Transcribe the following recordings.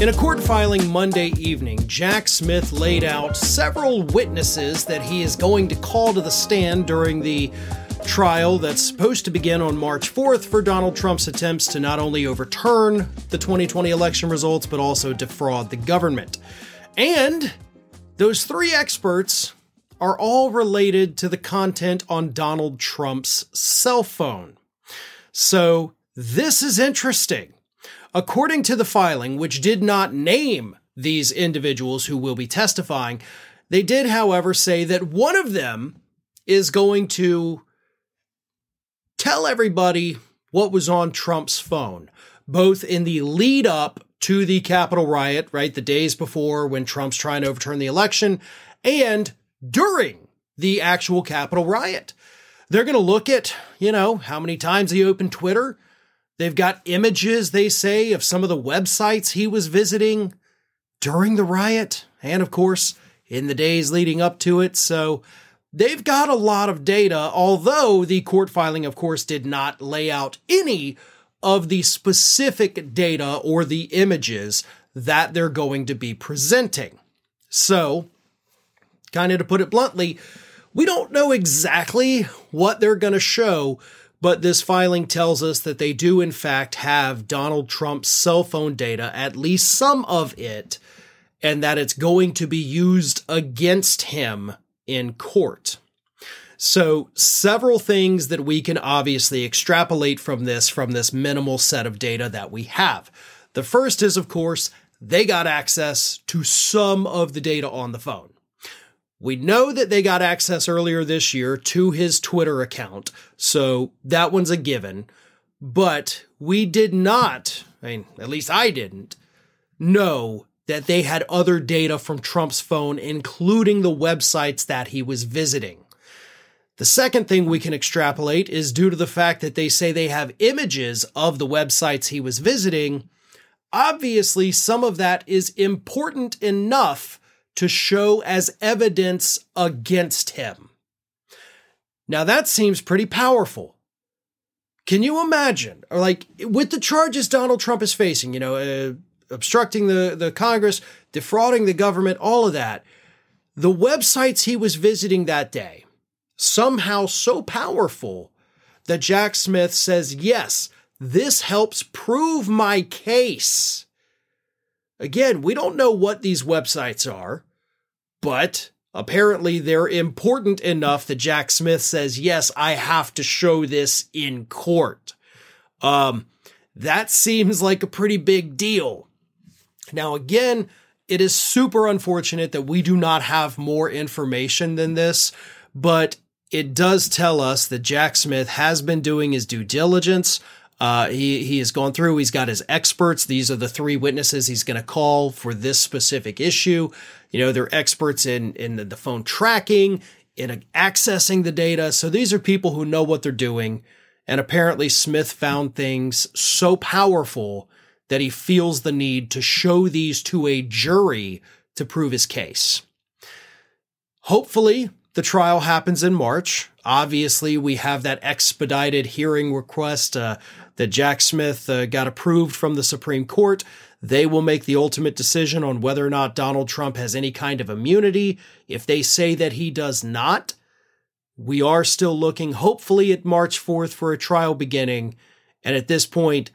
In a court filing Monday evening, Jack Smith laid out several witnesses that he is going to call to the stand during the trial that's supposed to begin on March 4th for Donald Trump's attempts to not only overturn the 2020 election results, but also defraud the government. And those three experts are all related to the content on Donald Trump's cell phone. So this is interesting. According to the filing, which did not name these individuals who will be testifying, they did, however, say that one of them is going to tell everybody what was on Trump's phone, both in the lead up to the Capitol riot, right? The days before when Trump's trying to overturn the election, and during the actual Capitol riot. They're going to look at, you know, how many times he opened Twitter, They've got images, they say, of some of the websites he was visiting during the riot, and of course, in the days leading up to it. So they've got a lot of data, although the court filing, of course, did not lay out any of the specific data or the images that they're going to be presenting. So, kind of to put it bluntly, we don't know exactly what they're going to show but this filing tells us that they do, in fact, have Donald Trump's cell phone data, at least some of it, and that it's going to be used against him in court. So, several things that we can obviously extrapolate from this, from this minimal set of data that we have. The first is, of course, they got access to some of the data on the phone. We know that they got access earlier this year to his Twitter account, so that one's a given. But we did not, I mean, at least I didn't, know that they had other data from Trump's phone, including the websites that he was visiting. The second thing we can extrapolate is due to the fact that they say they have images of the websites he was visiting. Obviously, some of that is important enough to show as evidence against him. Now that seems pretty powerful. Can you imagine, or like with the charges Donald Trump is facing, you know, uh, obstructing the, the Congress, defrauding the government, all of that, the websites he was visiting that day, somehow so powerful that Jack Smith says, yes, this helps prove my case. Again, we don't know what these websites are, but apparently they're important enough that Jack Smith says, yes, I have to show this in court. Um, that seems like a pretty big deal. Now, again, it is super unfortunate that we do not have more information than this, but it does tell us that Jack Smith has been doing his due diligence. Uh, he he has gone through. He's got his experts. These are the three witnesses he's going to call for this specific issue. You know, they're experts in in the phone tracking, in accessing the data. So these are people who know what they're doing. And apparently, Smith found things so powerful that he feels the need to show these to a jury to prove his case. Hopefully, the trial happens in March. Obviously, we have that expedited hearing request uh, that Jack Smith uh, got approved from the Supreme Court. They will make the ultimate decision on whether or not Donald Trump has any kind of immunity. If they say that he does not, we are still looking hopefully at March 4th for a trial beginning. And at this point,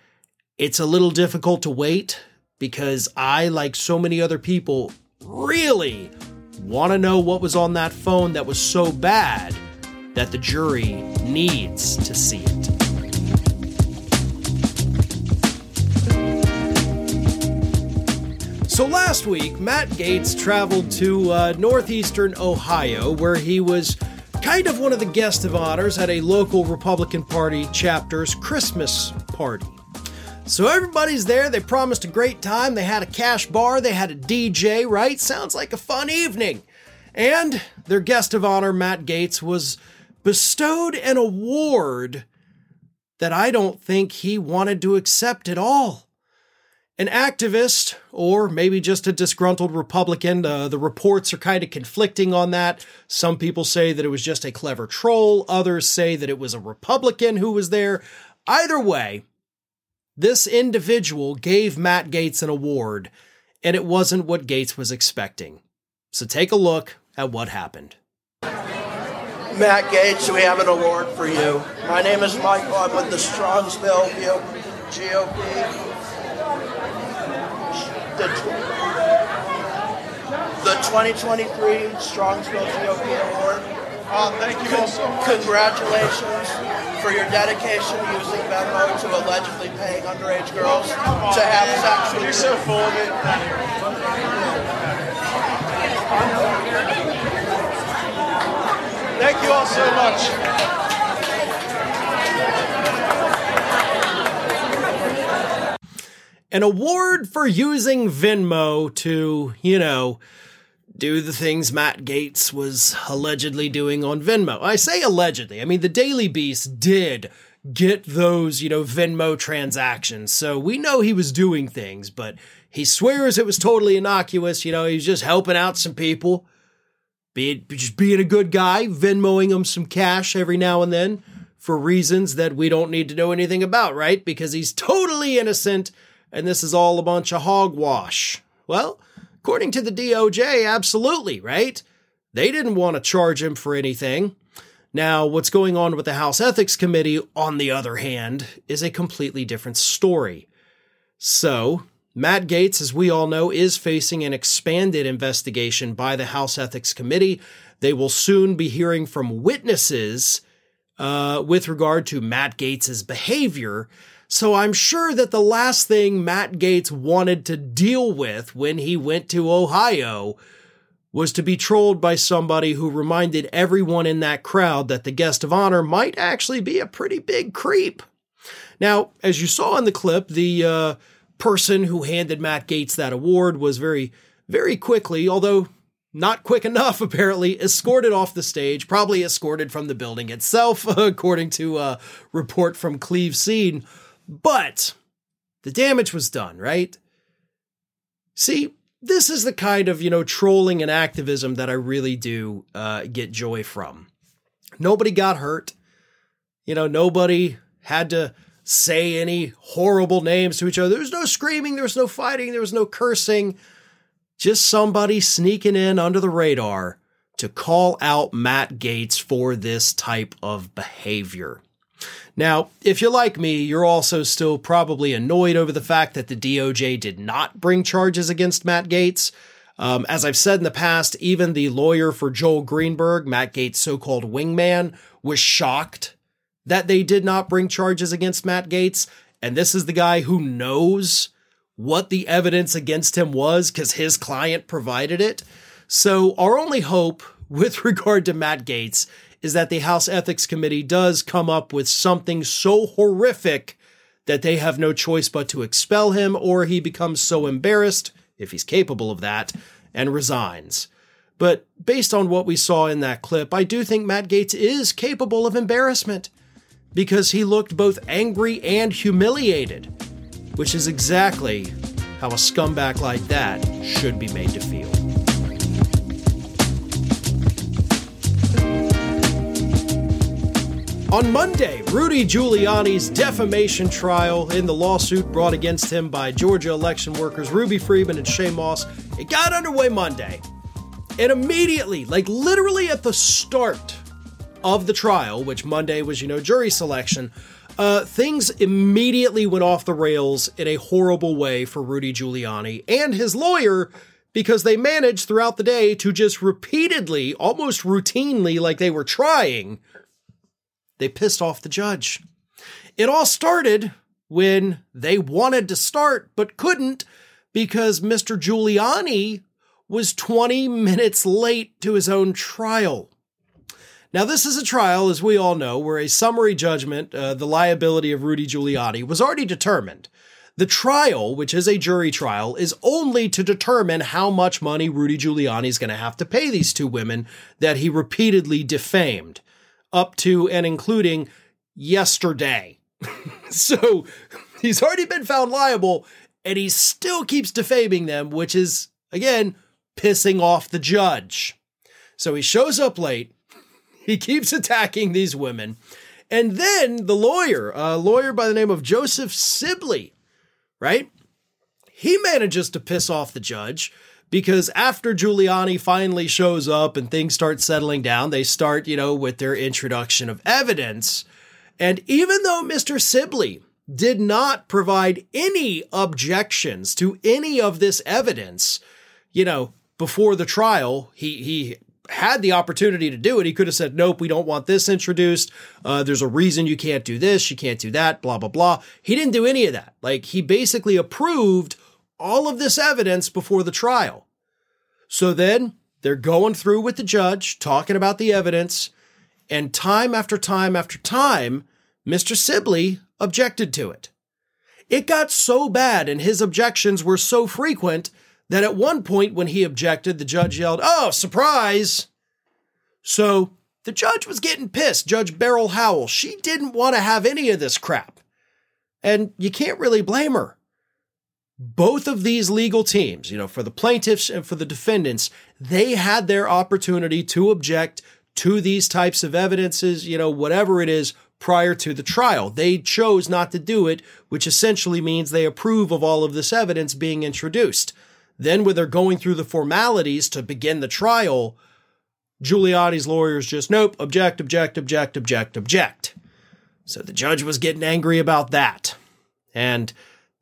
it's a little difficult to wait because I, like so many other people, really want to know what was on that phone that was so bad that the jury needs to see it. Last week, Matt Gaetz traveled to uh, northeastern Ohio, where he was kind of one of the guests of honors at a local Republican Party chapter's Christmas party. So everybody's there. They promised a great time. They had a cash bar. They had a DJ, right? Sounds like a fun evening. And their guest of honor, Matt Gaetz, was bestowed an award that I don't think he wanted to accept at all an activist or maybe just a disgruntled Republican. Uh, the reports are kind of conflicting on that. Some people say that it was just a clever troll, others say that it was a Republican who was there. Either way, this individual gave Matt Gaetz an award and it wasn't what Gaetz was expecting. So take a look at what happened. Matt Gaetz, we have an award for you. My name is Michael. I'm with the Strongsville GOP. The, the 2023 Strongsville GOP Award. Oh, thank you all so. Congratulations for your dedication using Venmo to allegedly paying underage girls oh, to have sex with You're so full of it. Thank you all so much. An award for using Venmo to, you know, do the things Matt Gaetz was allegedly doing on Venmo. I say allegedly. I mean, the Daily Beast did get those, you know, Venmo transactions. So we know he was doing things, but he swears it was totally innocuous. You know, he was just helping out some people be just being a good guy, Venmoing him some cash every now and then for reasons that we don't need to know anything about, right? Because he's totally innocent and this is all a bunch of hogwash. Well, according to the DOJ, absolutely, right? They didn't want to charge him for anything. Now, what's going on with the House Ethics Committee, on the other hand, is a completely different story. So, Matt Gaetz, as we all know, is facing an expanded investigation by the House Ethics Committee. They will soon be hearing from witnesses uh, with regard to Matt Gaetz's behavior. So I'm sure that the last thing Matt Gaetz wanted to deal with when he went to Ohio was to be trolled by somebody who reminded everyone in that crowd that the guest of honor might actually be a pretty big creep. Now, as you saw in the clip, the uh, person who handed Matt Gaetz that award was very, very quickly, although not quick enough, apparently, escorted off the stage, probably escorted from the building itself, according to a report from Cleve Scene. But the damage was done, right? See, this is the kind of, you know, trolling and activism that I really do uh, get joy from. Nobody got hurt. You know, nobody had to say any horrible names to each other. There was no screaming, there was no fighting, there was no cursing. Just somebody sneaking in under the radar to call out Matt Gaetz for this type of behavior. Now, if you're like me, you're also still probably annoyed over the fact that the DOJ did not bring charges against Matt Gaetz. Um, as I've said in the past, even the lawyer for Joel Greenberg, Matt Gaetz' so called wingman, was shocked that they did not bring charges against Matt Gaetz. And this is the guy who knows what the evidence against him was because his client provided it. So, our only hope with regard to Matt Gaetz is that the House Ethics Committee does come up with something so horrific that they have no choice but to expel him, or he becomes so embarrassed, if he's capable of that, and resigns. But based on what we saw in that clip, I do think Matt Gaetz is capable of embarrassment because he looked both angry and humiliated, which is exactly how a scumbag like that should be made to feel. On Monday, Rudy Giuliani's defamation trial in the lawsuit brought against him by Georgia election workers Ruby Freeman and Shaye Moss, it got underway Monday. And immediately, like literally at the start of the trial, which Monday was, you know, jury selection, uh, things immediately went off the rails in a horrible way for Rudy Giuliani and his lawyer because they managed throughout the day to just repeatedly, almost routinely, like they were trying, they pissed off the judge. It all started when they wanted to start but couldn't because Mr. Giuliani was 20 minutes late to his own trial. Now, this is a trial, as we all know, where a summary judgment, uh, the liability of Rudy Giuliani, was already determined. The trial, which is a jury trial, is only to determine how much money Rudy Giuliani is going to have to pay these two women that he repeatedly defamed, up to and including yesterday. so he's already been found liable, and he still keeps defaming them, which is, again, pissing off the judge. So he shows up late he keeps attacking these women. And then the lawyer, a lawyer by the name of Joseph Sibley, right? he manages to piss off the judge because after Giuliani finally shows up and things start settling down, they start, you know, with their introduction of evidence. And even though Mr. Sibley did not provide any objections to any of this evidence, you know, before the trial, he he had the opportunity to do it. He could have said, "Nope, we don't want this introduced. Uh, there's a reason you can't do this, you can't do that." Blah blah blah. He didn't do any of that. Like he basically approved all of this evidence before the trial. So then they're going through with the judge, talking about the evidence, and time after time after time, Mr. Sibley objected to it. It got so bad and his objections were so frequent that at one point when he objected, the judge yelled, Oh, surprise! So the judge was getting pissed. Judge Beryl Howell, she didn't want to have any of this crap. And you can't really blame her. Both of these legal teams, you know, for the plaintiffs and for the defendants, they had their opportunity to object to these types of evidences, you know, whatever it is, prior to the trial. They chose not to do it, which essentially means they approve of all of this evidence being introduced. Then, when they're going through the formalities to begin the trial, Giuliani's lawyers just, nope, object, object, object, object, object. So the judge was getting angry about that. And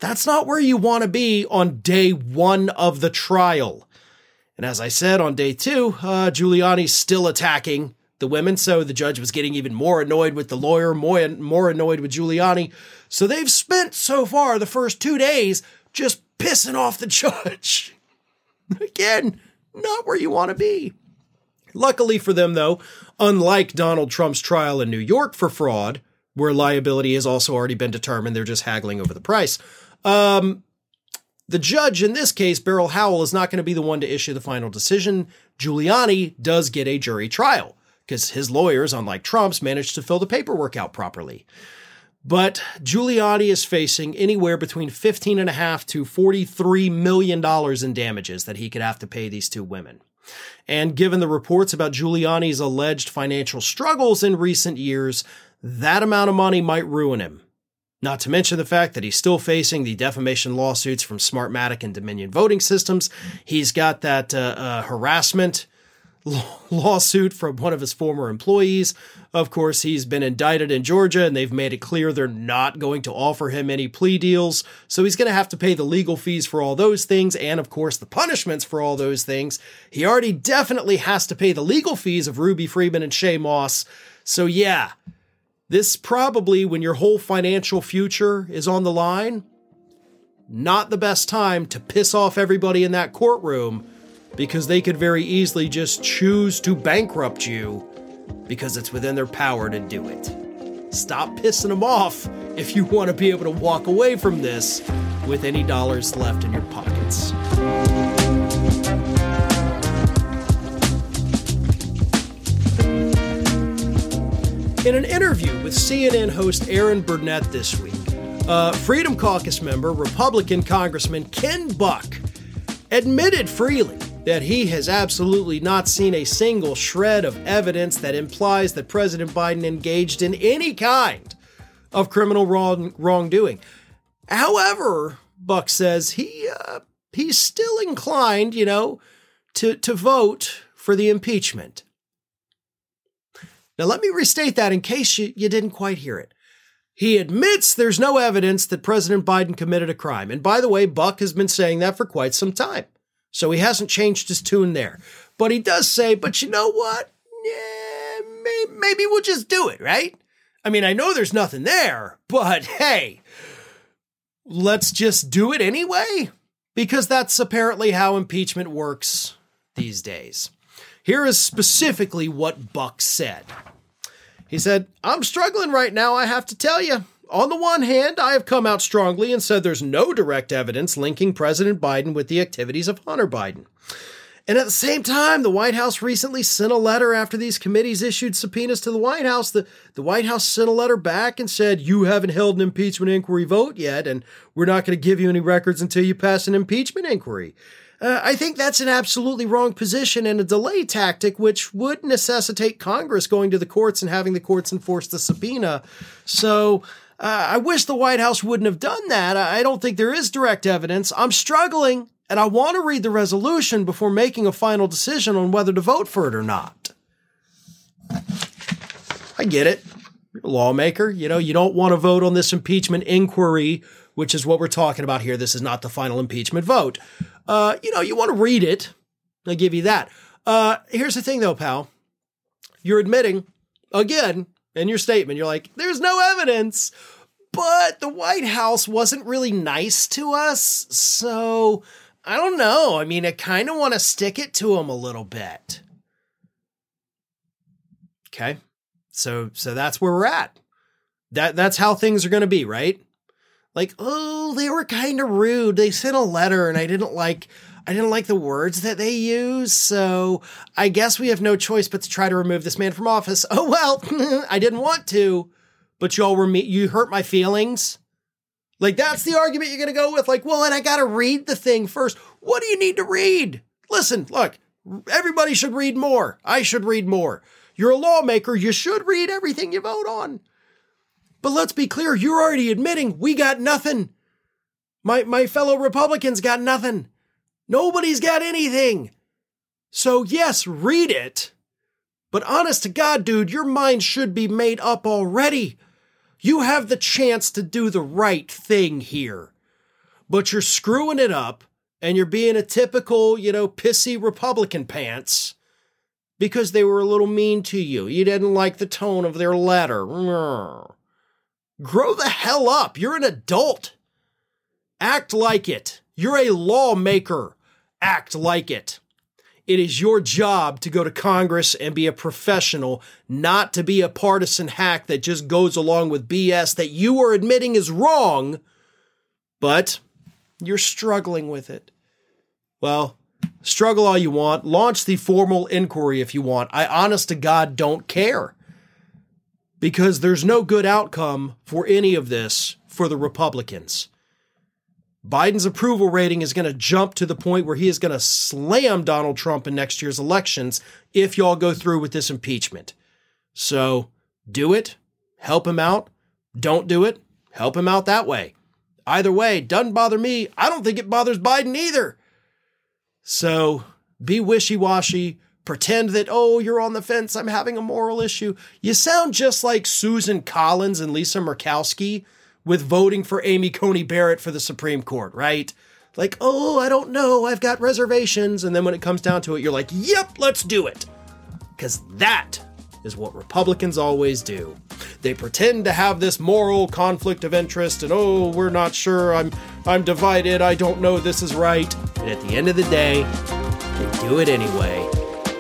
that's not where you want to be on day one of the trial. And as I said, on day two, uh, Giuliani's still attacking the women, so the judge was getting even more annoyed with the lawyer, more, more annoyed with Giuliani. So they've spent so far the first two days just pissing off the judge. Again, not where you want to be. Luckily for them, though, unlike Donald Trump's trial in New York for fraud, where liability has also already been determined, they're just haggling over the price. Um, the judge in this case, Beryl Howell, is not going to be the one to issue the final decision. Giuliani does get a jury trial because his lawyers, unlike Trump's, managed to fill the paperwork out properly. But Giuliani is facing anywhere between fifteen and a half to $43 million in damages that he could have to pay these two women. And given the reports about Giuliani's alleged financial struggles in recent years, that amount of money might ruin him. Not to mention the fact that he's still facing the defamation lawsuits from Smartmatic and Dominion voting systems. He's got that uh, uh, harassment lawsuit from one of his former employees. Of course, he's been indicted in Georgia and they've made it clear they're not going to offer him any plea deals. So he's going to have to pay the legal fees for all those things and, of course, the punishments for all those things. He already definitely has to pay the legal fees of Ruby Freeman and Shaye Moss. So, yeah, this probably, when your whole financial future is on the line, not the best time to piss off everybody in that courtroom because they could very easily just choose to bankrupt you because it's within their power to do it. Stop pissing them off if you want to be able to walk away from this with any dollars left in your pockets. In an interview with CNN host Erin Burnett this week, uh, Freedom Caucus member, Republican Congressman Ken Buck admitted freely that he has absolutely not seen a single shred of evidence that implies that President Biden engaged in any kind of criminal wrong, wrongdoing. However, Buck says he uh, he's still inclined, you know, to to vote for the impeachment. Now, let me restate that in case you, you didn't quite hear it. He admits there's no evidence that President Biden committed a crime. And by the way, Buck has been saying that for quite some time. So he hasn't changed his tune there. But he does say, but you know what? Yeah, may- maybe we'll just do it, right? I mean, I know there's nothing there, but hey, let's just do it anyway? Because that's apparently how impeachment works these days. Here is specifically what Buck said. He said, I'm struggling right now, I have to tell you. On the one hand, I have come out strongly and said there's no direct evidence linking President Biden with the activities of Hunter Biden. And at the same time, the White House recently sent a letter after these committees issued subpoenas to the White House. The, the White House sent a letter back and said, You haven't held an impeachment inquiry vote yet, and we're not going to give you any records until you pass an impeachment inquiry. Uh, I think that's an absolutely wrong position and a delay tactic, which would necessitate Congress going to the courts and having the courts enforce the subpoena. So Uh, I wish the White House wouldn't have done that. I don't think there is direct evidence. I'm struggling, and I want to read the resolution before making a final decision on whether to vote for it or not. I get it. You're a lawmaker. You know, you don't want to vote on this impeachment inquiry, which is what we're talking about here. This is not the final impeachment vote. Uh, you know, you want to read it. I give you that. Uh, here's the thing, though, pal. You're admitting, again, in your statement, you're like, there's no evidence, but the White House wasn't really nice to us. So I don't know. I mean, I kind of want to stick it to them a little bit. Okay. So so that's where we're at. That that's how things are going to be, right? Like, oh, they were kind of rude. They sent a letter and I didn't like I didn't like the words that they use, so I guess we have no choice but to try to remove this man from office. Oh well, I didn't want to, but y'all were me you hurt my feelings. Like that's the argument you're to go with like, well, and I got to read the thing first. What do you need to read? Listen, look, everybody should read more. I should read more. You're a lawmaker, you should read everything you vote on. But let's be clear, you're already admitting we got nothing. My my fellow Republicans got nothing. Nobody's got anything. So, yes, read it. But honest to God, dude, your mind should be made up already. You have the chance to do the right thing here. But you're screwing it up and you're being a typical, you know, pissy Republican pants because they were a little mean to you. You didn't like the tone of their letter. Grow the hell up. You're an adult. Act like it. You're a lawmaker. Act like it. It is your job to go to Congress and be a professional, not to be a partisan hack that just goes along with BS that you are admitting is wrong, but you're struggling with it. Well, struggle all you want. Launch the formal inquiry if you want. I honest to God don't care. Because there's no good outcome for any of this for the Republicans. Biden's approval rating is going to jump to the point where he is going to slam Donald Trump in next year's elections if y'all go through with this impeachment. So do it, help him out. Don't do it, help him out that way. Either way, doesn't bother me. I don't think it bothers Biden either. So be wishy washy, pretend that, oh, you're on the fence, I'm having a moral issue. You sound just like Susan Collins and Lisa Murkowski with voting for Amy Coney Barrett for the Supreme Court, right? Like, oh, I don't know, I've got reservations. And then when it comes down to it, you're like, yep, let's do it. Because that is what Republicans always do. They pretend to have this moral conflict of interest and oh, we're not sure, I'm I'm divided, I don't know this is right. And at the end of the day, they do it anyway